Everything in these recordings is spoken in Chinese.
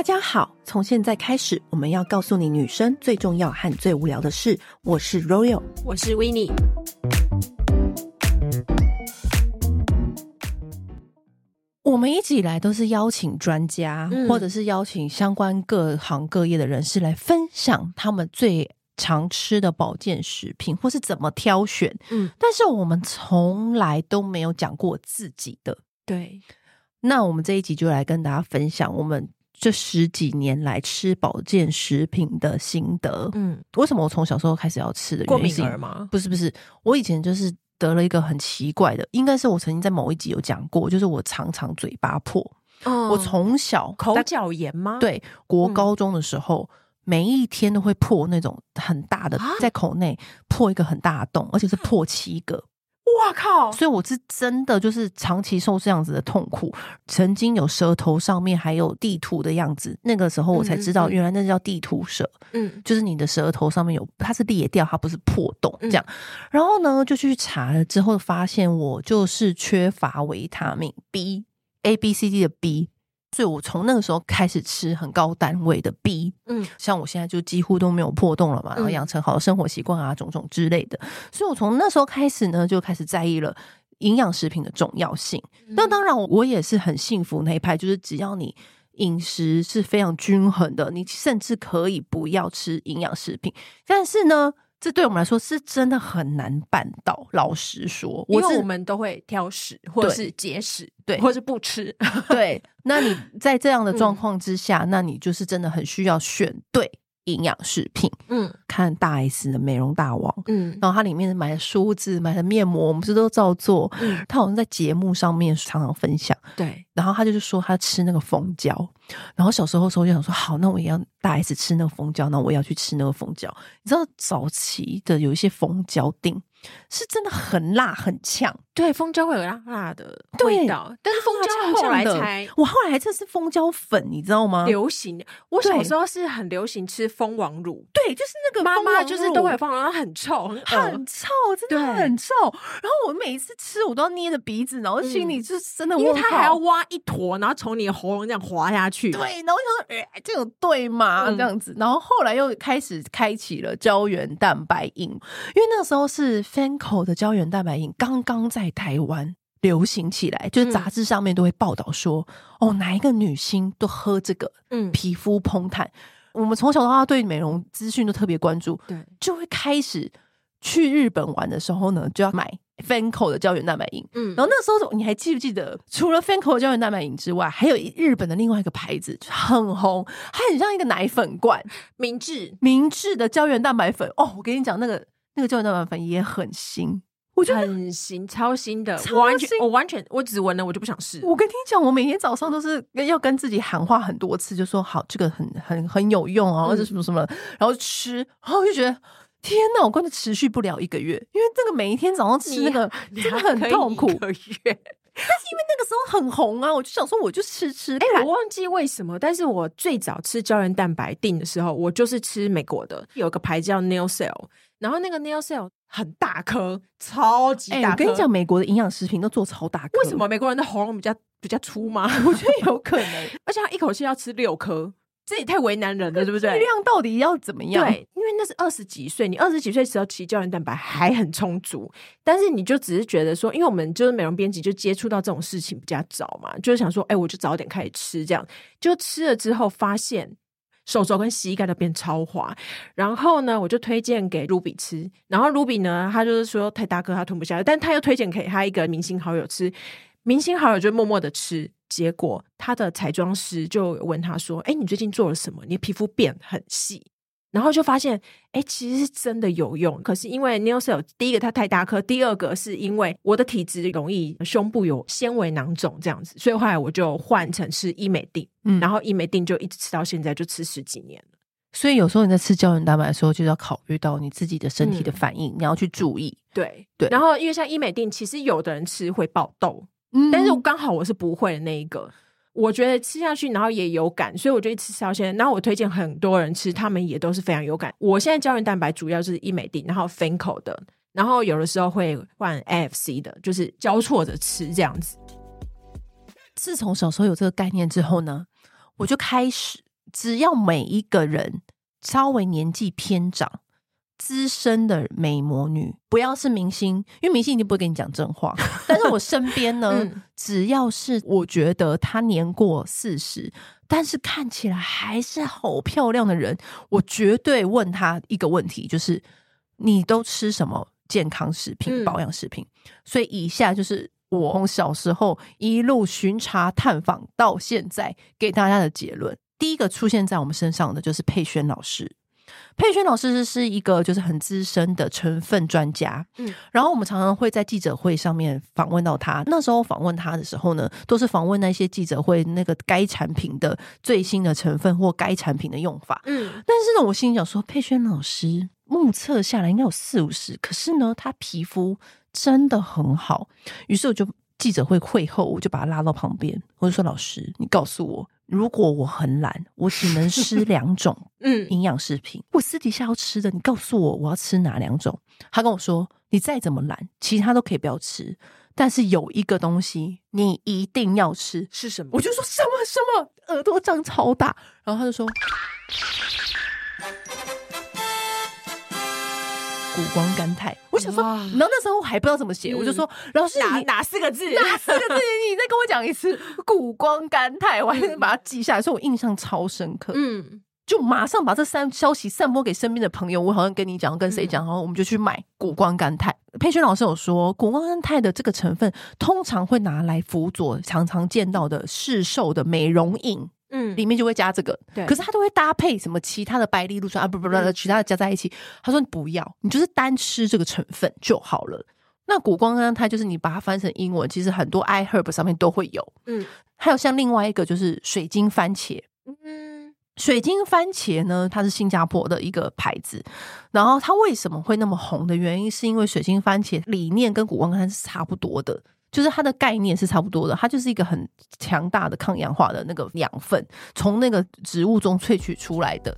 大家好，从现在开始，我们要告诉你女生最重要和最无聊的事。我是 Royal，我是 Winnie。我们一直以来都是邀请专家，嗯、或者是邀请相关各行各业的人士来分享他们最常吃的保健食品，或是怎么挑选。嗯，但是我们从来都没有讲过自己的。对，那我们这一集就来跟大家分享我们。这十几年来吃保健食品的心得，嗯，为什么我从小时候开始要吃的原因？过敏儿吗？不是不是，我以前就是得了一个很奇怪的，应该是我曾经在某一集有讲过，就是我常常嘴巴破。嗯，我从小口角炎吗？对，国高中的时候，嗯，每一天都会破那种很大的，在口内破一个很大的洞，而且是破七个。哇靠！所以我是真的就是长期受这样子的痛苦，曾经有舌头上面还有地图的样子，那个时候我才知道原来那叫地图舌，嗯，就是你的舌头上面有，它是裂掉，它不是破洞这样。然后呢，就去查了之后发现我就是缺乏维他命 B，A B C D 的 B。所以我从那个时候开始吃很高单位的 B，嗯，像我现在就几乎都没有破洞了嘛，然后养成好的生活习惯啊，种种之类的。所以我从那时候开始呢，就开始在意了营养食品的重要性。那当然，我也是很幸福那一派，就是只要你饮食是非常均衡的，你甚至可以不要吃营养食品。但是呢，这对我们来说是真的很难办到。老实说，因为我们都会挑食，或者是节食，对，或者是不吃。对，那你在这样的状况之下，嗯，那你就是真的很需要选对营养食品。嗯，看大 S 的美容大王，嗯，然后它里面买的梳子、买的面膜，我们是都照做。嗯，他好像在节目上面常常分享。对，然后他就是说他吃那个蜂胶，然后小时候的时候就想说，好，那我也要大 S 吃那个蜂胶，那我也要去吃那个蜂胶。你知道早期的有一些蜂胶锭。是真的很辣很呛，对，蜂胶会有辣辣的味道，但是蜂胶后来才，我后来这是蜂胶粉，你知道吗？流行，我小时候是很流行吃蜂王乳，对，就是那个妈妈就是都会放，然后很臭，很，很臭，真的很臭。然后我每一次吃，我都要捏着鼻子，然后心里就是真的，因为它还要挖一坨，然后从你的喉咙这样滑下去，对，然后我想说，哎、欸，这有对吗？嗯、这样子，然后后来又开始开启了胶原蛋白饮，因为那个时候是。Fanco 的胶原蛋白饮刚刚在台湾流行起来，就是杂志上面都会报道说，嗯、哦，哪一个女星都喝这个，嗯，皮肤膨弹。我们从小到大对美容资讯都特别关注，对，就会开始去日本玩的时候呢，就要买 Fanco 的胶原蛋白饮。嗯，然后那时候你还记不记得，除了 Fanco 的胶原蛋白饮之外，还有日本的另外一个牌子很红，它很像一个奶粉罐，明治明治的胶原蛋白粉。哦，我跟你讲那个。那个胶原蛋白粉也很新，我觉得很新，超新的，超新，我完全，我完全，我只闻了，我就不想试。我跟你讲，我每天早上都是要跟自己喊话很多次，就说好，这个很很很有用啊，或者什么什么，然后吃，然后我就觉得天呐，我根本持续不了一个月，因为这个每一天早上吃那个真的很痛苦。一个月。但是因为那个时候很红啊，我就想说我就吃吃。哎、欸，我忘记为什么，但是我最早吃胶原蛋白定的时候，我就是吃美国的，有个牌子叫 Neocell，然后那个 nail cell 很大颗，超级大我跟你讲，美国的营养食品都做超大颗，为什么美国人的喉咙比较比较粗吗？我觉得有可能，而且他一口气要吃六颗。这也太为难人了，对不对？量到底要怎么样？对，因为那是二十几岁，你二十几岁时候其实胶原蛋白还很充足，但是你就只是觉得说，因为我们就是美容编辑，就接触到这种事情比较早嘛，就是想说，哎，我就早点开始吃，这样就吃了之后，发现手肘跟膝盖都变超滑，然后呢，我就推荐给卢比吃，然后卢比呢，他就是说太大颗他吞不下，但他又推荐给他一个明星好友吃，明星好友就默默的吃。结果他的彩妆师就问他说：“哎，你最近做了什么？你皮肤变很细。”然后就发现，哎，其实是真的有用。可是因为 Neocell 第一个它太大颗，第二个是因为我的体质容易胸部有纤维囊肿这样子，所以后来我就换成吃医美定，嗯，然后医美定就一直吃到现在，就吃十几年了。所以有时候你在吃胶原蛋白的时候，就要考虑到你自己的身体的反应，嗯、你要去注意。对对。然后因为像医美定，其实有的人吃会爆痘。嗯，但是我刚好我是不会的那一个，我觉得吃下去然后也有感，所以我就一吃到现在。然后我推荐很多人吃，他们也都是非常有感。我现在胶原蛋白主要是伊美錠，然后 Fancl 的，然后有的时候会换 AFC 的，就是交错着吃这样子。自从小时候有这个概念之后呢，我就开始只要每一个人稍微年纪偏长。资深的美魔女，不要是明星，因为明星一定不会跟你讲真话。但是我身边呢，嗯、只要是我觉得她年过四十，但是看起来还是好漂亮的人，我绝对问她一个问题，就是你都吃什么健康食品、保养食品？嗯、所以以下就是我从小时候一路巡查探访到现在给大家的结论。第一个出现在我们身上的就是佩轩老师。佩轩老师是是一个就是很资深的成分专家，嗯，然后我们常常会在记者会上面访问到他。那时候访问他的时候呢，都是访问那些记者会那个该产品的最新的成分或该产品的用法，嗯。但是呢，我心里想说，佩轩老师目测下来应该有四五十，可是呢，他皮肤真的很好。于是我就记者会会后，我就把他拉到旁边，我就说：“老师，你告诉我。”如果我很懒，我只能吃 两种嗯营养食品。嗯、我私底下要吃的，你告诉我我要吃哪两种？他跟我说，你再怎么懒，其他都可以不要吃，但是有一个东西你一定要吃，是什么？我就说什么什么，耳朵长超大，然后他就说。谷胱甘肽，我想说，然后那时候我还不知道怎么写，嗯、我就说老师哪哪四个字？哪四个字？你再跟我讲一次。谷胱甘肽，我还把它记下来，所以我印象超深刻。嗯，就马上把这三消息散播给身边的朋友。我好像跟你讲，跟谁讲，然后我们就去买谷胱甘肽。佩萱老师有说，谷胱甘肽的这个成分通常会拿来辅佐常常见到的市售的美容饮。嗯，里面就会加这个，对。可是他都会搭配什么其他的白藜芦醇啊，不不不，嗯、其他的加在一起。他说你不要，你就是单吃这个成分就好了。那谷胱甘肽就是你把它翻成英文，其实很多 iHerb 上面都会有。嗯，还有像另外一个就是水晶番茄。嗯，水晶番茄呢，它是新加坡的一个牌子。然后它为什么会那么红的原因，是因为水晶番茄理念跟谷胱甘肽是差不多的。就是它的概念是差不多的，它就是一个很强大的抗氧化的那个养分，从那个植物中萃取出来的。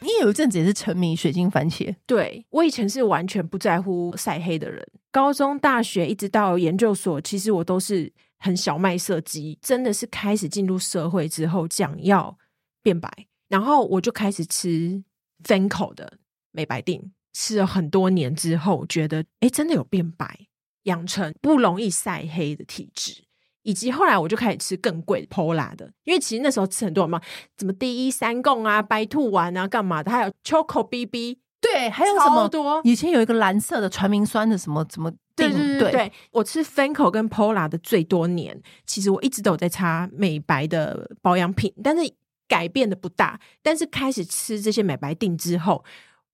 你有一阵子也是沉迷水晶番茄，对，我以前是完全不在乎晒黑的人，高中、大学一直到研究所，其实我都是很小麦色肌，真的是开始进入社会之后，想要变白，然后我就开始吃 FANCL 的美白定，吃了很多年之后，觉得哎，真的有变白。养成不容易晒黑的体质，以及后来我就开始吃更贵的 Pola 的，因为其实那时候吃很多嘛，什么第一三共啊、白兔丸啊、干嘛的，还有 Choco BB，对，还有什么多？以前有一个蓝色的传明酸的什么什么，对对对对，对我吃 FANCL 跟 Pola 的最多年，其实我一直都有在擦美白的保养品，但是改变的不大。但是开始吃这些美白定之后，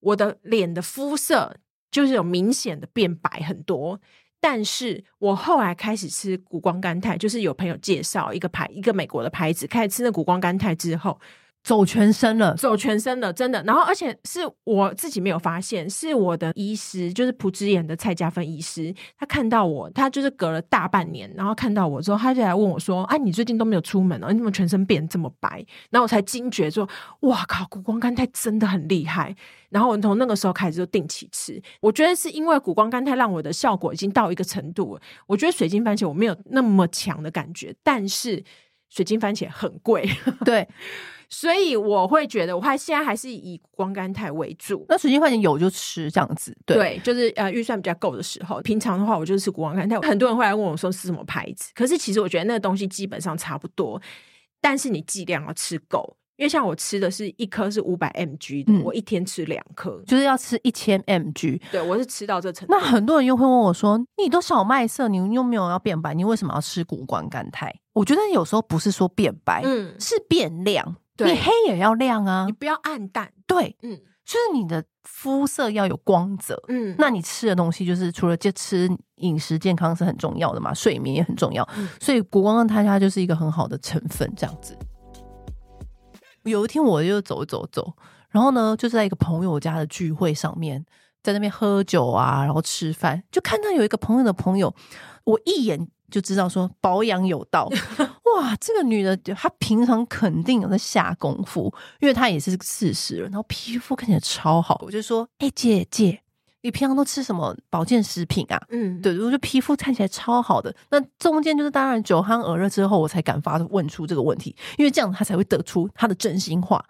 我的脸的肤色就是有明显的变白很多。但是我后来开始吃谷胱甘肽，就是有朋友介绍一个牌，一个美国的牌子，开始吃那谷胱甘肽之后。走全身了，走全身了，真的。然后，而且是我自己没有发现，是我的医师，就是朴智妍的蔡家芬医师，他看到我，他就是隔了大半年，然后看到我之后，他就来问我说：“哎、啊，你最近都没有出门哦，你怎么全身变这么白？”然后我才惊觉说：“哇靠，谷胱甘肽真的很厉害。”然后我从那个时候开始就定期吃。我觉得是因为谷胱甘肽让我的效果已经到一个程度了。我觉得水晶番茄我没有那么强的感觉，但是水晶番茄很贵，对。所以我会觉得，我还现在还是以谷胱甘肽为主。那水晶番茄有就吃这样子，对，对就是呃预算比较够的时候。平常的话，我就是吃谷胱甘肽。很多人会来问我说是什么牌子，可是其实我觉得那个东西基本上差不多，但是你剂量要吃够。因为像我吃的是一颗是五百 mg 的，嗯、我一天吃两颗，就是要吃一千 mg。对，我是吃到这程度。那很多人又会问我说：“你都小麦色，你又没有要变白，你为什么要吃谷胱甘肽？”我觉得有时候不是说变白，嗯，是变亮。对你黑也要亮啊，你不要暗淡。对，嗯，就是你的肤色要有光泽。嗯，那你吃的东西就是除了就吃饮食健康是很重要的嘛，睡眠也很重要。嗯，所以谷胱甘肽它就是一个很好的成分，这样子。有一天我就走走走，然后呢，就是在一个朋友家的聚会上面，在那边喝酒啊，然后吃饭，就看到有一个朋友的朋友，我一眼就知道说保养有道。哇，这个女的她平常肯定有在下功夫，因为她也是四十了，然后皮肤看起来超好。我就说，哎、欸，姐姐，你平常都吃什么保健食品啊？嗯，对，我觉得皮肤看起来超好的。那中间就是当然酒酣耳热之后，我才敢发问出这个问题，因为这样她才会得出她的真心话。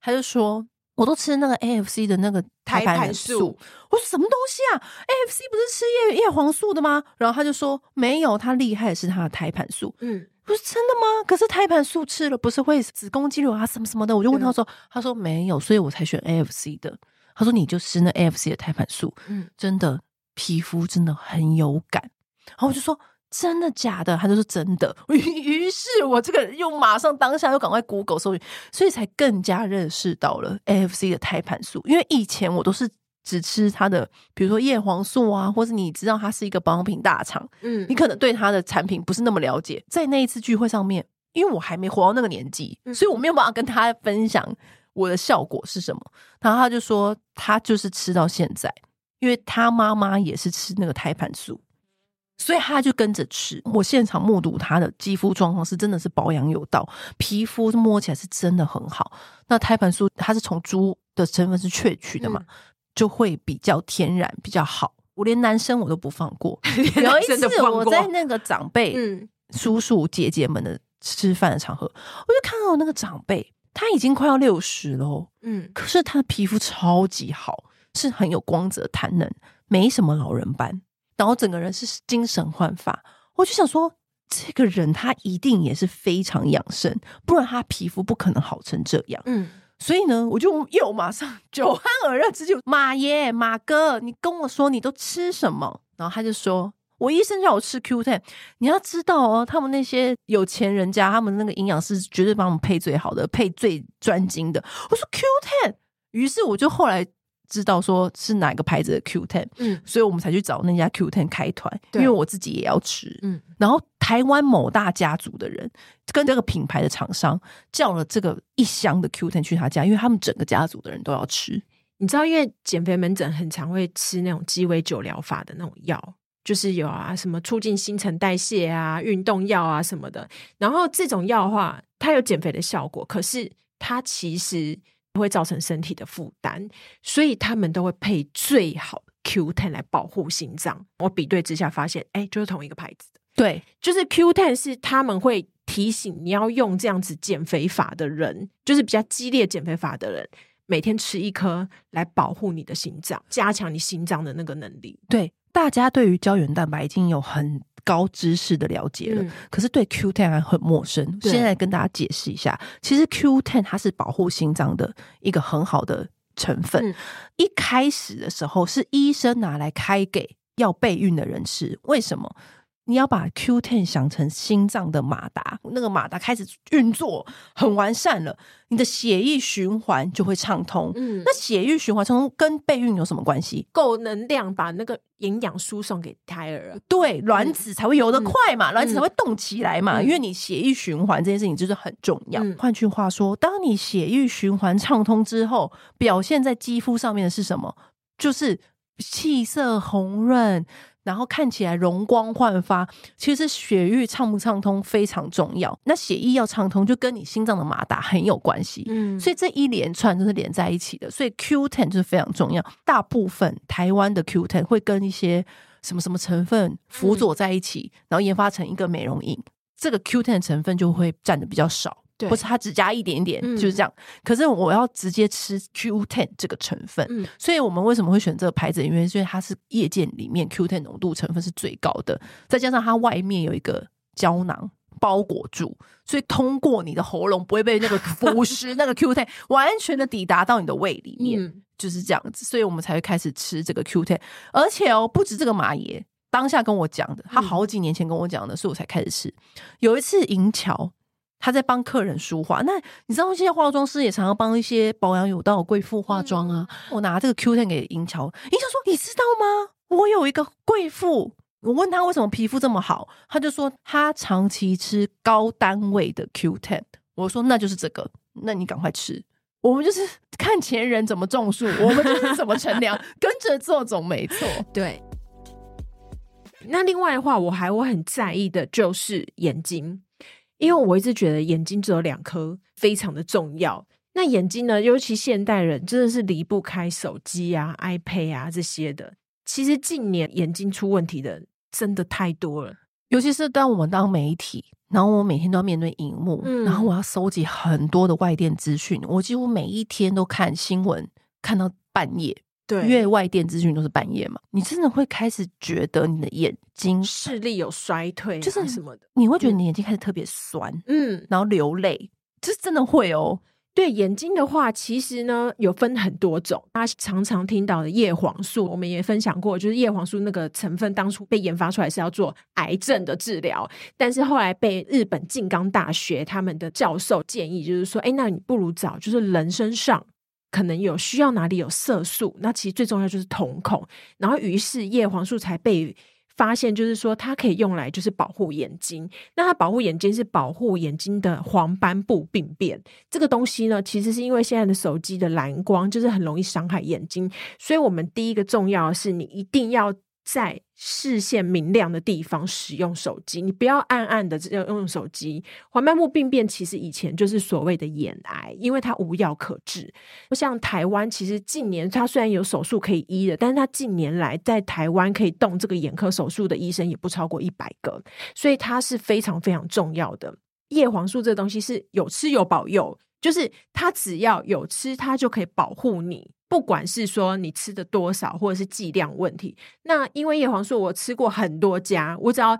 她就说，我都吃那个 AFC 的那个胎盘素。我说什么东西啊？AFC 不是吃叶叶黄素的吗？然后他就说没有，他厉害的是他的胎盘素。嗯，不是真的吗？可是胎盘素吃了不是会子宫肌瘤啊什么什么的？我就问他说，他说没有，所以我才选 AFC 的。他说你就吃那 AFC 的胎盘素，嗯，真的皮肤真的很有感。然后我就说。真的假的？他就说真的。于是，我这个又马上当下又赶快 Google 搜寻，所以才更加认识到了 AFC 的胎盘素。因为以前我都是只吃它的，比如说叶黄素啊，或者你知道它是一个保养品大厂，嗯，你可能对它的产品不是那么了解。在那一次聚会上面，因为我还没活到那个年纪，所以我没有办法跟他分享我的效果是什么。然后他就说，他就是吃到现在，因为他妈妈也是吃那个胎盘素。所以他就跟着吃，我现场目睹他的肌肤状况是真的是保养有道，皮肤摸起来是真的很好。那胎盘素它是从猪的成分是萃取的嘛，嗯、就会比较天然比较好。我连男生我都不放过。有一次我在那个长辈、嗯、叔叔姐姐们的吃饭的场合，我就看到那个长辈他已经快要六十了，嗯，可是他的皮肤超级好，是很有光泽弹嫩，没什么老人斑。然后整个人是精神焕发，我就想说，这个人他一定也是非常养生，不然他皮肤不可能好成这样。嗯，所以呢，我就又马上酒酣耳热之际，马爷马哥，你跟我说你都吃什么？然后他就说，我医生叫我吃 Q10。你要知道哦，他们那些有钱人家，他们那个营养师绝对帮我们配最好的，配最专精的。我说 Q10，于是我就后来。知道说是哪个牌子的 Q Ten，嗯，所以我们才去找那家 Q Ten 开团，因为我自己也要吃，嗯，然后台湾某大家族的人跟这个品牌的厂商叫了这个一箱的 Q Ten 去他家，因为他们整个家族的人都要吃。你知道，因为减肥门诊很常会吃那种鸡尾酒疗法的那种药，就是有啊什么促进新陈代谢啊、运动药啊什么的，然后这种药的话，它有减肥的效果，可是它其实。会造成身体的负担，所以他们都会配最好的 Q10 来保护心脏。我比对之下发现，哎，就是同一个牌子的。对，就是 Q10 是他们会提醒你要用这样子减肥法的人，就是比较激烈减肥法的人，每天吃一颗来保护你的心脏，加强你心脏的那个能力。对，大家对于胶原蛋白已经有很高知识的了解了，嗯、可是对 Q Ten 还很陌生。现在跟大家解释一下，其实 Q Ten 它是保护心脏的一个很好的成分。嗯、一开始的时候是医生拿来开给要备孕的人吃，为什么？你要把 Q Ten 想成心脏的马达，那个马达开始运作很完善了，你的血液循环就会畅通。嗯，那血液循环畅通跟备孕有什么关系？够能量把那个营养输送给胎儿，对，卵子才会游得快嘛，嗯、卵子才会动起来嘛。嗯、因为你血液循环这件事情就是很重要。嗯、换句话说，当你血液循环畅通之后，表现在肌肤上面的是什么？就是气色红润。然后看起来容光焕发，其实血液畅不畅通非常重要。那血液要畅通，就跟你心脏的马达很有关系。嗯，所以这一连串都是连在一起的。所以 Q10 就是非常重要。大部分台湾的 Q10 会跟一些什么什么成分辅佐在一起，嗯、然后研发成一个美容饮。这个 Q10 成分就会占的比较少。对，或是它只加一点点，嗯、就是这样。可是我要直接吃 Q10 这个成分，嗯、所以我们为什么会选这个牌子？因为因为它是业界里面 Q10 浓度成分是最高的，再加上它外面有一个胶囊包裹住，所以通过你的喉咙不会被那个腐蚀，那个 Q10 完全的抵达到你的胃里面，嗯、就是这样子。所以我们才会开始吃这个 Q10。而且哦，不止这个马爷当下跟我讲的，他好几年前跟我讲的，所以我才开始吃。有一次银桥。他在帮客人梳化，那你知道，现在化妆师也常常帮一些保养有道的贵妇化妆啊。嗯、我拿这个 Q ten 给银桥，银桥说：“你知道吗？我有一个贵妇，我问他为什么皮肤这么好，他就说他长期吃高单位的 Q ten。我说那就是这个，那你赶快吃。我们就是看前人怎么种树，我们就是怎么乘凉，跟着做总没错。对。那另外的话，我还我很在意的就是眼睛。因为我一直觉得眼睛只有两颗非常的重要。那眼睛呢？尤其现代人真的是离不开手机啊、iPad 啊这些的。其实近年眼睛出问题的真的太多了，尤其是当我们当媒体，然后我每天都要面对荧幕，嗯、然后我要收集很多的外电资讯，我几乎每一天都看新闻，看到半夜。对，因为外电资讯都是半夜嘛，你真的会开始觉得你的眼睛视力有衰退，就是什么的，你会觉得你眼睛开始特别酸，嗯，然后流泪，这真的会哦。对眼睛的话，其实呢有分很多种，大家常常听到的叶黄素，我们也分享过，就是叶黄素那个成分当初被研发出来是要做癌症的治疗，但是后来被日本静冈大学他们的教授建议，就是说，哎，那你不如找就是人身上。可能有需要哪里有色素，那其实最重要就是瞳孔，然后于是叶黄素才被发现，就是说它可以用来就是保护眼睛。那它保护眼睛是保护眼睛的黄斑部病变这个东西呢，其实是因为现在的手机的蓝光就是很容易伤害眼睛，所以我们第一个重要的是你一定要。在视线明亮的地方使用手机，你不要暗暗的用用手机。黄斑部病变其实以前就是所谓的眼癌，因为它无药可治。像台湾，其实近年它虽然有手术可以医的，但是它近年来在台湾可以动这个眼科手术的医生也不超过一百个，所以它是非常非常重要的。叶黄素这东西是有吃有保佑，就是它只要有吃，它就可以保护你。不管是说你吃的多少，或者是剂量问题，那因为叶黄素我吃过很多家，我只要。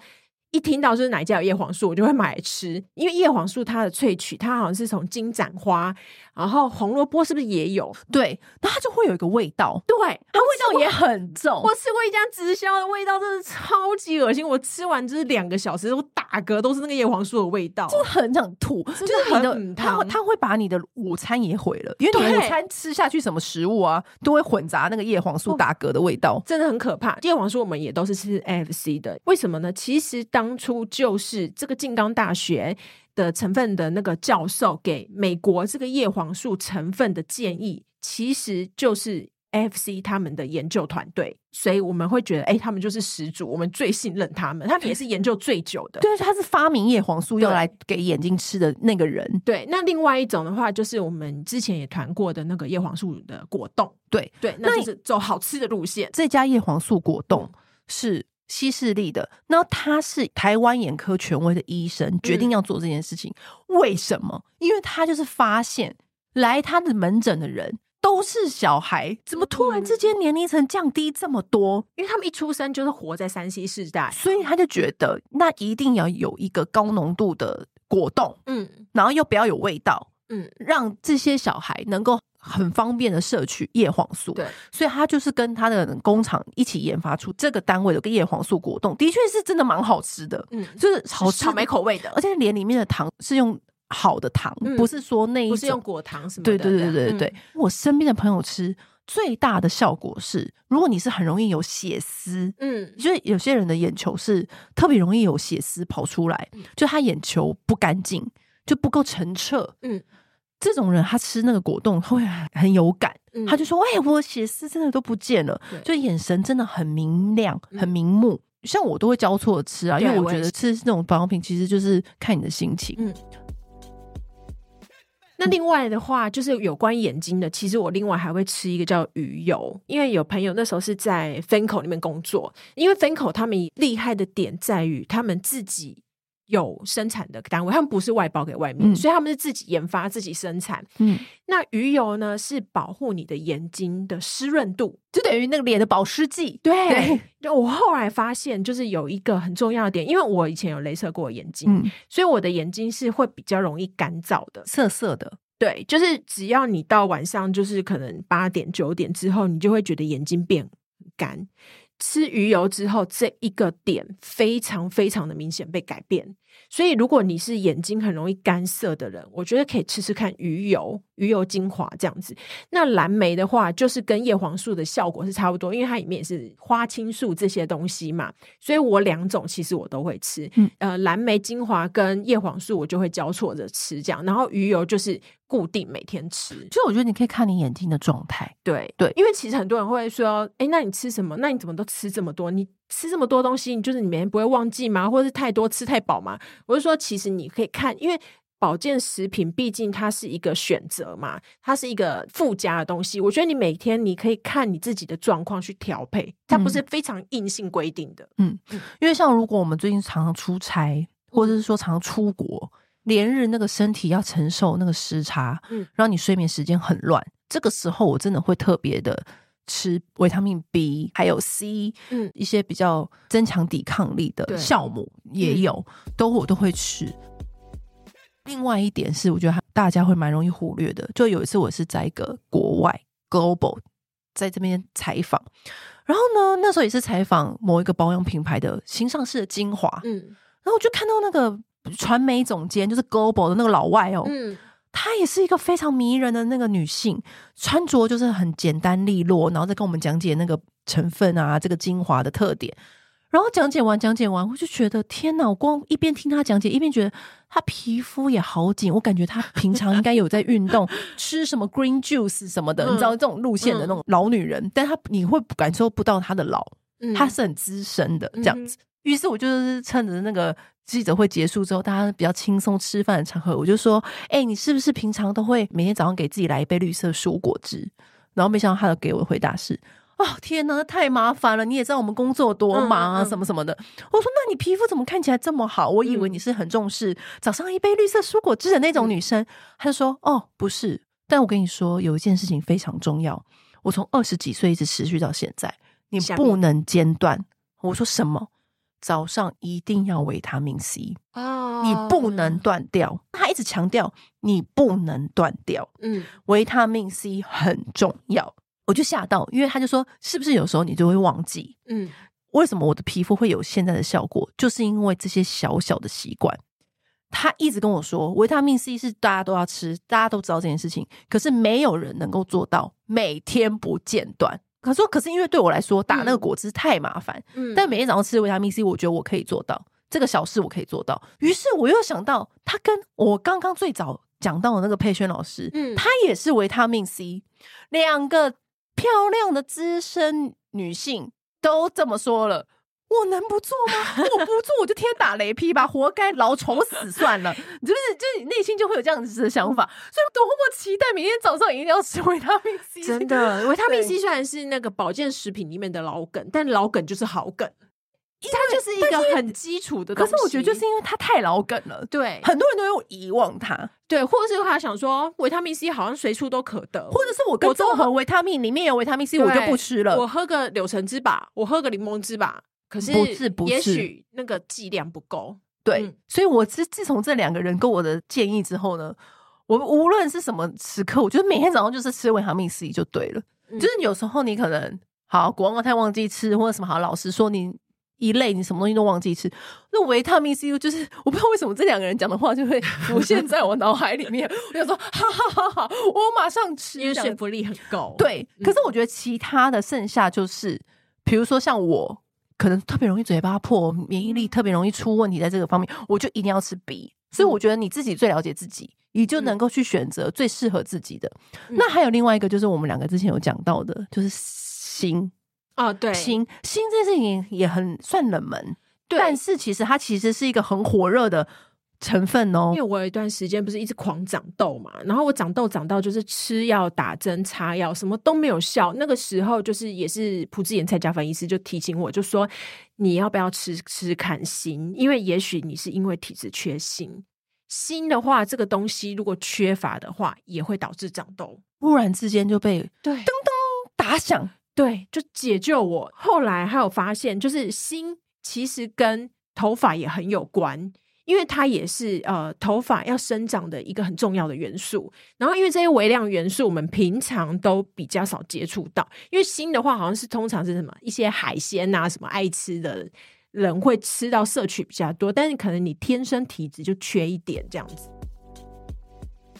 一听到就是哪家有叶黄素，我就会买来吃。因为叶黄素它的萃取，它好像是从金盏花，然后红萝卜是不是也有？对，那它就会有一个味道，对，它味道也很重。我吃过一家直销的味道，真的超级恶心。我吃完就是两个小时都打嗝，都是那个叶黄素的味道，就很想吐。就是你的，它它会把你的午餐也毁了，因为你午餐吃下去什么食物啊，都会混杂那个叶黄素打嗝的味道，真的很可怕。叶黄素我们也都是吃 AFC 的，为什么呢？其实当初就是这个静冈大学的成分的那个教授给美国这个叶黄素成分的建议，其实就是 AFC 他们的研究团队，所以我们会觉得，哎、欸，他们就是始祖，我们最信任他们，他们也是研究最久的。对，他是发明叶黄素用来给眼睛吃的那个人。对，那另外一种的话，就是我们之前也谈过的那个叶黄素的果冻。对对，那就是走好吃的路线。这家叶黄素果冻是。西势力的，那他是台湾眼科权威的医生，决定要做这件事情。嗯、为什么？因为他就是发现来他的门诊的人都是小孩，怎么突然之间年龄层降低这么多？因为他们一出生就是活在山西世代，所以他就觉得那一定要有一个高浓度的果冻，嗯，然后又不要有味道，嗯，让这些小孩能够。很方便的摄取叶黄素，对，所以他就是跟他的工厂一起研发出这个单位的个叶黄素果冻，的确是真的蛮好吃的，嗯，就是好吃，草莓口味的，而且连里面的糖是用好的糖，嗯、不是说那一种，不是用果糖什么的。对对对对对对，嗯、我身边的朋友吃最大的效果是，如果你是很容易有血丝，嗯，就是有些人的眼球是特别容易有血丝跑出来，嗯、就他眼球不干净，就不够澄澈，嗯。这种人他吃那个果冻会很有感，嗯、他就说：“哎，我血丝真的都不见了，对。就眼神真的很明亮、很明目。嗯”像我都会交错吃啊，因为我觉得吃这种保养品其实就是看你的心情。嗯，那另外的话，就是有关眼睛的，其实我另外还会吃一个叫鱼油，因为有朋友那时候是在 Fanco 里面工作，因为 Fanco 他们厉害的点在于他们自己。有生产的单位，他们不是外包给外面，嗯、所以他们是自己研发、自己生产。嗯，那鱼油呢，是保护你的眼睛的湿润度，就等于那个脸的保湿剂。对，对我后来发现，就是有一个很重要的点，因为我以前有镭射过眼睛，嗯、所以我的眼睛是会比较容易干燥的，涩涩的。对，就是只要你到晚上，就是可能八点九点之后，你就会觉得眼睛变干。吃鱼油之后，这一个点非常非常的明显被改变。所以，如果你是眼睛很容易干涩的人，我觉得可以吃吃看鱼油、鱼油精华这样子。那蓝莓的话，就是跟叶黄素的效果是差不多，因为它里面也是花青素这些东西嘛。所以我两种其实我都会吃。嗯，呃，蓝莓精华跟叶黄素我就会交错着吃，这样。然后鱼油就是固定每天吃。所以我觉得你可以看你眼睛的状态。对对，因为其实很多人会说，哎，那你吃什么？那你怎么都吃这么多？你吃这么多东西，你就是你每天不会忘记吗？或者是太多吃太饱吗？我就说，其实你可以看，因为保健食品毕竟它是一个选择嘛，它是一个附加的东西。我觉得你每天你可以看你自己的状况去调配，它不是非常硬性规定的。嗯，因为像如果我们最近常常出差，或者是说常常出国，连日那个身体要承受那个时差，嗯，让你睡眠时间很乱。这个时候我真的会特别的吃维他命 B，还有 C，嗯，一些比较增强抵抗力的酵母也有，都我都会吃。另外一点是，我觉得大家会蛮容易忽略的。就有一次，我是在一个国外 Global 在这边采访，然后呢，那时候也是采访某一个保养品牌的新上市的精华，嗯，然后我就看到那个传媒总监，就是 Global 的那个老外哦，嗯，她也是一个非常迷人的那个女性，穿着就是很简单利落，然后再跟我们讲解那个成分啊，这个精华的特点。然后讲解完，讲解完，我就觉得天哪！我光一边听她讲解，一边觉得她皮肤也好紧。我感觉她平常应该有在运动，吃什么 green juice 什么的，嗯、你知道这种路线的那种老女人，嗯、但她你会感受不到她的老，她是很资深的这样子。嗯、于是，我就是趁着那个记者会结束之后，大家比较轻松吃饭的场合，我就说：“哎、欸，你是不是平常都会每天早上给自己来一杯绿色蔬果汁？”然后没想到他的给我的回答是。哦天哪，太麻烦了！你也知道我们工作多忙啊，什么什么的。我说，那你皮肤怎么看起来这么好？我以为你是很重视早上一杯绿色蔬果汁的那种女生。他就说，哦，不是。但我跟你说，有一件事情非常重要。我从二十几岁一直持续到现在，你不能间断。我说什么？早上一定要维他命 C 啊，你不能断掉。他一直强调你不能断掉。嗯，维他命 C 很重要。我就吓到，因为他就说，是不是有时候你就会忘记？嗯，为什么我的皮肤会有现在的效果？就是因为这些小小的习惯。他一直跟我说，维他命 C 是大家都要吃，大家都知道这件事情，可是没有人能够做到每天不间断。他说，可是因为对我来说，打那个果汁太麻烦。嗯，但每天早上吃维他命 C，我觉得我可以做到这个小事，我可以做到。于是我又想到，他跟我刚刚最早讲到的那个佩萱老师，嗯，他也是维他命 C，两个。漂亮的资深女性都这么说了，我能不做吗？我不做我就天打雷劈吧，活该老丑死算了。就是就是你内心就会有这样子的想法，所以多么期待明天早上一定要吃维他命 C。真的，维他命 C 虽然是那个保健食品里面的老梗，但老梗就是好梗。它就是一个很基础的东西，可是我觉得就是因为它太老梗了，对，很多人都有遗忘它，对，或者是他想说维他命 C 好像随处都可得，或者是我跟综合维他命里面有维他命 C，我就不吃了，我喝个柳橙汁吧，我喝个柠檬汁吧，可是不是不是，也许那个剂量不够，对，嗯、所以我自自从这两个人给我的建议之后呢，我无论是什么时刻，我觉得每天早上就是吃维他命 C 就对了，嗯、就是有时候你可能好国王太忘记吃或者什么，好老师说你。一类你什么东西都忘记吃，那维他命 C 就是 我不知道为什么这两个人讲的话就会浮现在我脑海里面，我就说哈哈哈哈，我马上吃，因为说服力很高。对，可是我觉得其他的剩下就是，比如说像我可能特别容易嘴巴破，免疫力特别容易出问题，在这个方面我就一定要吃 B。所以我觉得你自己最了解自己，你就能够去选择最适合自己的。那还有另外一个就是我们两个之前有讲到的，就是心。哦，对，心心这件事情也很算冷门，但是其实它其实是一个很火热的成分哦。因为我有一段时间不是一直狂长痘嘛，然后我长痘长到就是吃药、打针、擦药，什么都没有效。那个时候就是也是朴智妍蔡家凡医师就提醒我，就说你要不要吃吃看锌？因为也许你是因为体质缺锌，锌的话这个东西如果缺乏的话，也会导致长痘。忽然之间就被对噔噔打响。对，就解救我。后来还有发现，就是锌其实跟头发也很有关，因为它也是呃头发要生长的一个很重要的元素。然后，因为这些微量元素我们平常都比较少接触到，因为锌的话好像是通常是什么一些海鲜啊，什么爱吃的人会吃到摄取比较多，但是可能你天生体质就缺一点这样子。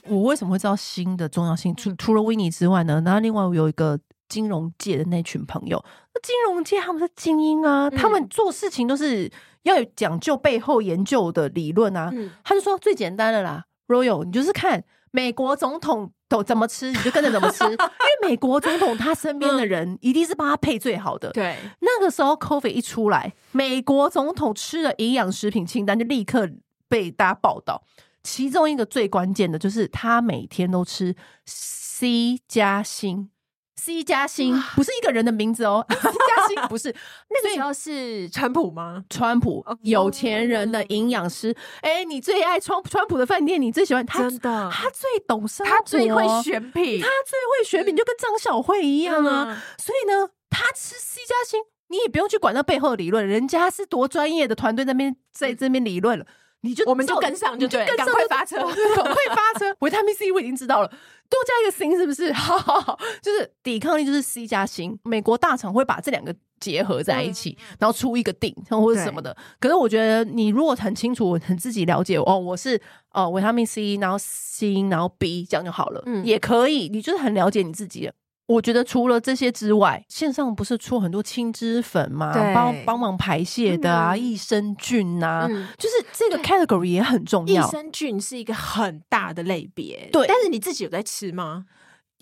我为什么会知道锌的重要性？除除了维尼之外呢？然后另外我有一个。金融界的那群朋友，那金融界他们是精英啊，嗯、他们做事情都是要有讲究背后研究的理论啊。嗯、他就说最简单的啦，Royal，你就是看美国总统都怎么吃，你就跟着怎么吃，因为美国总统他身边的人一定是帮他配最好的。对，那个时候 COVID 一出来，美国总统吃的营养食品清单就立刻被大家报道。其中一个最关键的就是他每天都吃 C 加锌。C 加星不是一个人的名字哦，C 加星不是。那个时候是川普吗？川普有钱人的营养师，哎，你最爱川川普的饭店，你最喜欢他，真的，他最懂生活，他最会选品，他最会选品，就跟张小慧一样啊。所以呢，他吃 C 加星，你也不用去管那背后的理论，人家是多专业的团队在那边在这边理论了。你就我们就跟上就对，赶快发车，赶快发车。维他命 C 我已经知道了，多加一个锌是不是？好好好，就是抵抗力就是 C 加锌。美国大厂会把这两个结合在一起，嗯、然后出一个錠或者什么的。可是我觉得你如果很清楚、很自己了解哦，我是哦维他命 C，然后锌，然后 B 这样就好了，嗯，也可以。你就是很了解你自己。我觉得除了这些之外，线上不是出很多青脂粉吗？帮帮忙排泄的啊，益生菌啊，嗯、就是这个 category 也很重要。益生菌是一个很大的类别，对。但是你自己有在吃吗？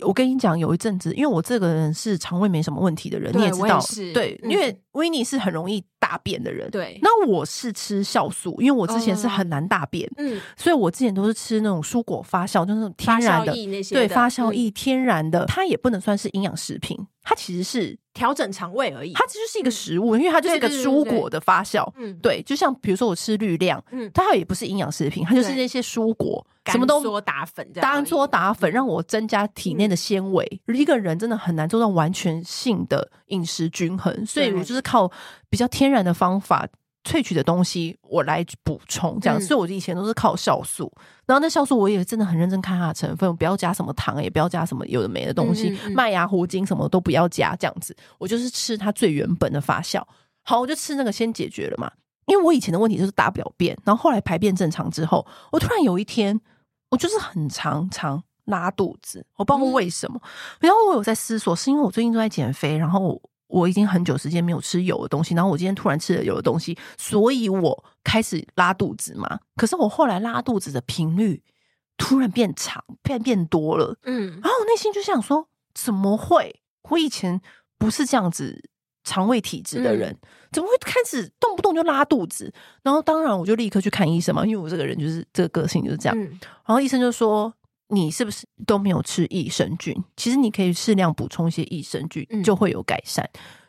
我跟你讲，有一阵子，因为我这个人是肠胃没什么问题的人，你也知道，对，因为 Winnie 是很容易大便的人，对。那我是吃酵素，因为我之前是很难大便，嗯，所以我之前都是吃那种蔬果发酵，就是那种天然的，对，发酵液天然的，它也不能算是营养食品，它其实是调整肠胃而已，它其实是一个食物，因为它就是一个蔬果的发酵，嗯，对，就像比如说我吃绿亮，嗯，它也不是营养食品，它就是那些蔬果。什么都说打粉，当做打粉让我增加体内的纤维。嗯、一个人真的很难做到完全性的饮食均衡，所以我就是靠比较天然的方法萃取的东西，我来补充这样。嗯、所以我以前都是靠酵素，然后那酵素我也真的很认真看它的成分，不要加什么糖，也不要加什么有的没的东西，嗯嗯嗯麦芽糊精什么都不要加，这样子。我就是吃它最原本的发酵。好，我就吃那个先解决了嘛。因为我以前的问题就是大不了便，然后后来排便正常之后，我突然有一天。我就是很常常拉肚子，我不知道为什么。嗯、然后我有在思索，是因为我最近都在减肥，然后我已经很久时间没有吃油的东西，然后我今天突然吃了油的东西，所以我开始拉肚子嘛。可是我后来拉肚子的频率突然变长，变变多了。嗯，然后我内心就想说，怎么会？我以前不是这样子。肠胃体质的人、嗯、怎么会开始动不动就拉肚子？然后当然我就立刻去看医生嘛，因为我这个人就是这个个性就是这样。嗯、然后医生就说：“你是不是都没有吃益生菌？其实你可以适量补充一些益生菌，嗯、就会有改善，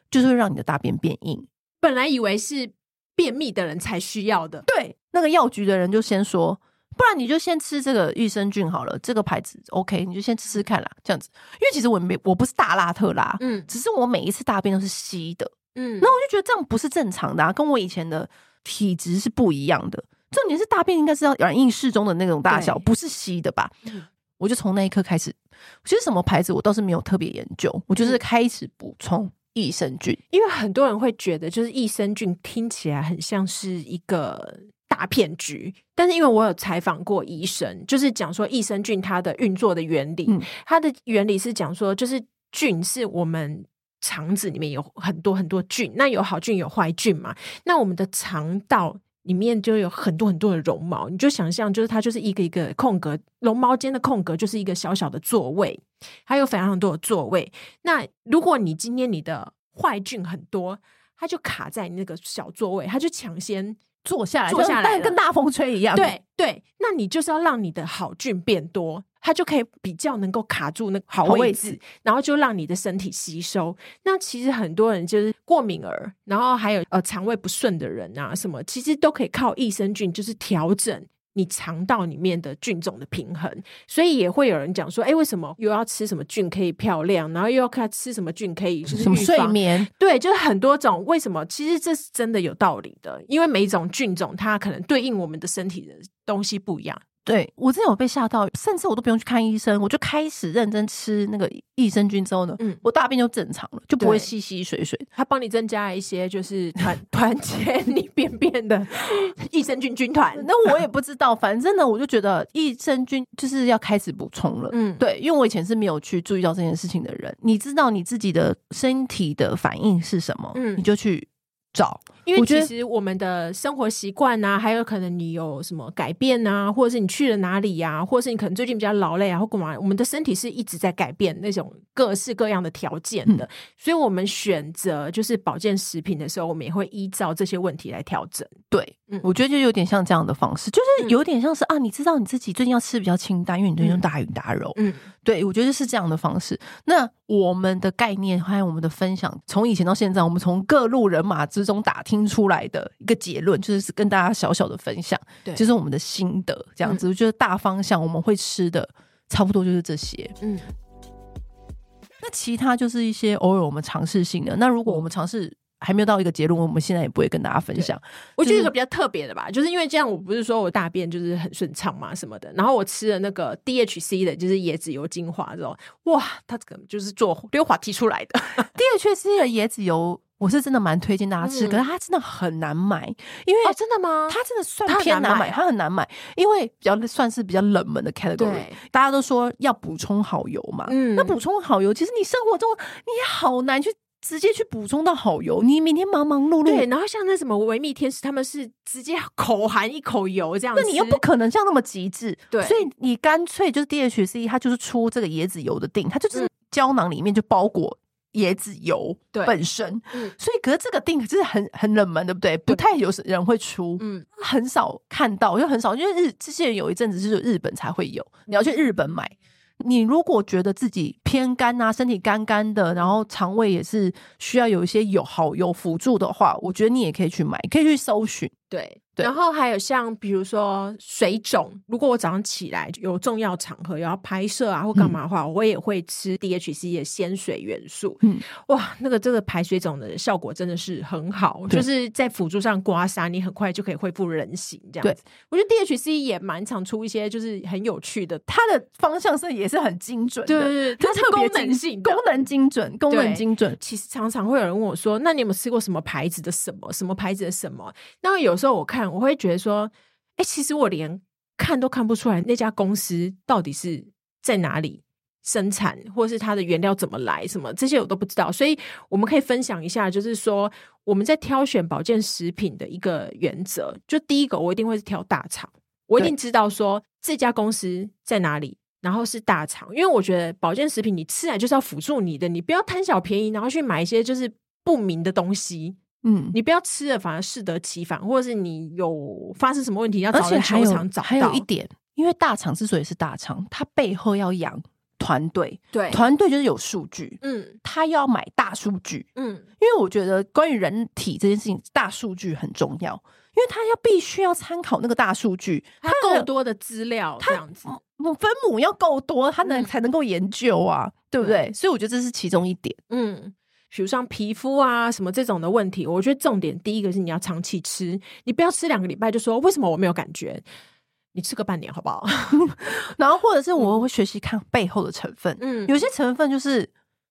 就是会让你的大便变硬。本来以为是便秘的人才需要的，对，那个药局的人就先说。”不然你就先吃这个益生菌好了，这个牌子 OK，你就先吃吃看啦，这样子。因为其实我没我不是大拉特拉，嗯，只是我每一次大便都是稀的，嗯，那我就觉得这样不是正常的啊，跟我以前的体质是不一样的。重点是大便应该是要软硬适中的那种大小，不是稀的吧？嗯，我就从那一刻开始，其实什么牌子我倒是没有特别研究，我就是开始补充益生菌，因为很多人会觉得就是益生菌听起来很像是一个。大骗局，但是因为我有采访过医生，就是讲说益生菌它的运作的原理，嗯、它的原理是讲说，就是菌是我们肠子里面有很多很多菌，那有好菌有坏菌嘛，那我们的肠道里面就有很多很多的绒毛，你就想象就是它就是一个一个空格，绒毛间的空格就是一个小小的座位，还有非常多的座位。那如果你今天你的坏菌很多，它就卡在那个小座位，它就抢先。坐下来，坐下来，跟大风吹一样。对对，那你就是要让你的好菌变多，它就可以比较能够卡住那个好位置，位置然后就让你的身体吸收。那其实很多人就是过敏儿，然后还有呃肠胃不顺的人啊，什么其实都可以靠益生菌，就是调整。你肠道里面的菌种的平衡，所以也会有人讲说，哎、欸，为什么又要吃什么菌可以漂亮，然后又要看吃什么菌可以就是什么睡眠？对，就是很多种。为什么？其实这是真的有道理的，因为每一种菌种它可能对应我们的身体的东西不一样。对，我真的有被吓到，甚至我都不用去看医生，我就开始认真吃那个益生菌之后呢，嗯，我大便就正常了，就不会稀稀水水。它帮你增加一些就是团团结你 便便的益生菌军团。那我也不知道，反正呢，我就觉得益生菌就是要开始补充了。嗯，对，因为我以前是没有去注意到这件事情的人。你知道你自己的身体的反应是什么？嗯，你就去。找，因为其实我们的生活习惯啊，还有可能你有什么改变啊，或者是你去了哪里呀、啊，或者是你可能最近比较劳累啊，或干嘛，我们的身体是一直在改变那种各式各样的条件的，嗯、所以我们选择就是保健食品的时候，我们也会依照这些问题来调整。对，嗯，我觉得就有点像这样的方式，就是有点像是啊，你知道你自己最近要吃比较清淡，因为你最近用大鱼大肉。嗯，对，我觉得是这样的方式。那我们的概念还有我们的分享，从以前到现在，我们从各路人马之中打听出来的一个结论，就是跟大家小小的分享，对，就是我们的心得这样子。我觉得大方向我们会吃的差不多就是这些。嗯，那其他就是一些偶尔我们尝试性的。那如果我们尝试。还没有到一个结论，我们现在也不会跟大家分享。我觉得一个比较特别的吧，就是因为这样，我不是说我大便就是很顺畅嘛什么的。然后我吃了那个 DHC 的，就是椰子油精华之后，哇，它这个就是做溜滑梯出来的。DHC 的椰子油，我是真的蛮推荐大家吃，嗯、可是它真的很难买，因为、哦、真的吗？它真的算偏难买，它很难买，因为比较算是比较冷门的 category。大家都说要补充好油嘛，嗯，那补充好油，其实你生活中你也好难去。直接去补充到好油，你每天忙忙碌碌，对，然后像那什么维密天使，他们是直接口含一口油这样子，那你又不可能像那么极致，对，所以你干脆就是 DHC，它就是出这个椰子油的定，它就是胶囊里面就包裹椰子油本身，嗯，所以可是这个定就是很很冷门，对不对？不太有人会出，嗯，很少看到，就很少，因为日之前有一阵子是日本才会有，你要去日本买。你如果觉得自己偏干啊，身体干干的，然后肠胃也是需要有一些有好有辅助的话，我觉得你也可以去买，可以去搜寻，对。然后还有像比如说水肿，如果我早上起来有重要场合要拍摄啊或干嘛的话，嗯、我也会吃 DHC 的鲜水元素。嗯，哇，那个这个排水肿的效果真的是很好，就是在辅助上刮痧，你很快就可以恢复人形这样子。对，我觉得 DHC 也蛮常出一些就是很有趣的，它的方向是也是很精准的，对对对，它是功能性、功能精准、功能精准。其实常常会有人问我说：“那你有没有吃过什么牌子的什么什么牌子的什么？”那有时候我看。我会觉得说，哎、欸，其实我连看都看不出来那家公司到底是在哪里生产，或是它的原料怎么来，什么这些我都不知道。所以我们可以分享一下，就是说我们在挑选保健食品的一个原则，就第一个，我一定会是挑大厂，我一定知道说这家公司在哪里，然后是大厂，因为我觉得保健食品你吃来就是要辅助你的，你不要贪小便宜，然后去买一些就是不明的东西。嗯，你不要吃了，反而适得其反，或者是你有发生什么问题，要找人求偿找到。还有一点，因为大厂之所以是大厂，它背后要养团队，对，团队就是有数据，嗯，他要买大数据，嗯，因为我觉得关于人体这件事情，大数据很重要，因为他要必须要参考那个大数据，他够多的资料，这样子，母分母要够多，它能才能够研究啊，对不对？所以我觉得这是其中一点，嗯。比如像皮肤啊什么这种的问题，我觉得重点第一个是你要长期吃，你不要吃两个礼拜就说为什么我没有感觉，你吃个半年好不好？然后或者是我会学习看背后的成分，嗯，有些成分就是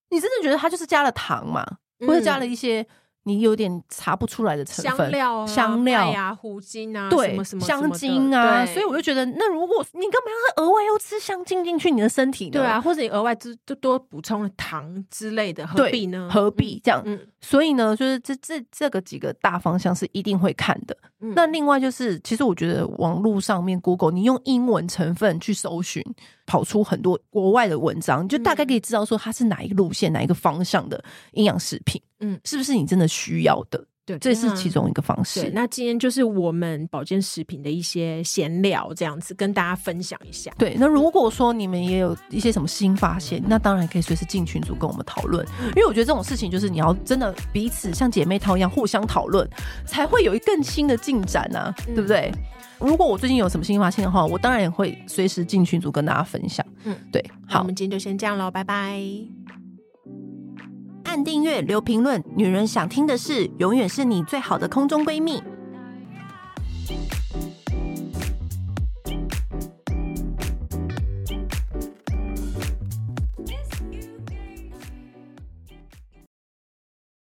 你真的觉得它就是加了糖嘛，或者加了一些。你有点查不出来的成分，香料啊、香料呀、胡精啊，对，什么什么香精啊，所以我就觉得，那如果你干嘛要额外又吃香精进去你的身体呢？对啊，或者你额外就多多补充了糖之类的，何必呢？何必这样？嗯，所以呢，就是这这这个几个大方向是一定会看的。嗯、那另外就是，其实我觉得网络上面 Google，你用英文成分去搜寻，跑出很多国外的文章，你就大概可以知道说它是哪一个路线、哪一个方向的营养食品。嗯，是不是你真的需要的？对，这是其中一个方式。对，那今天就是我们保健食品的一些闲聊，这样子跟大家分享一下。对，那如果说你们也有一些什么新发现，那当然可以随时进群组跟我们讨论。因为我觉得这种事情就是你要真的彼此像姐妹淘一样互相讨论，才会有一更新的进展啊，对不对？如果我最近有什么新发现的话，我当然也会随时进群组跟大家分享。嗯，对。好，我们今天就先这样喽，拜拜。按订阅，留评论，女人想听的事，永远是你最好的空中闺蜜。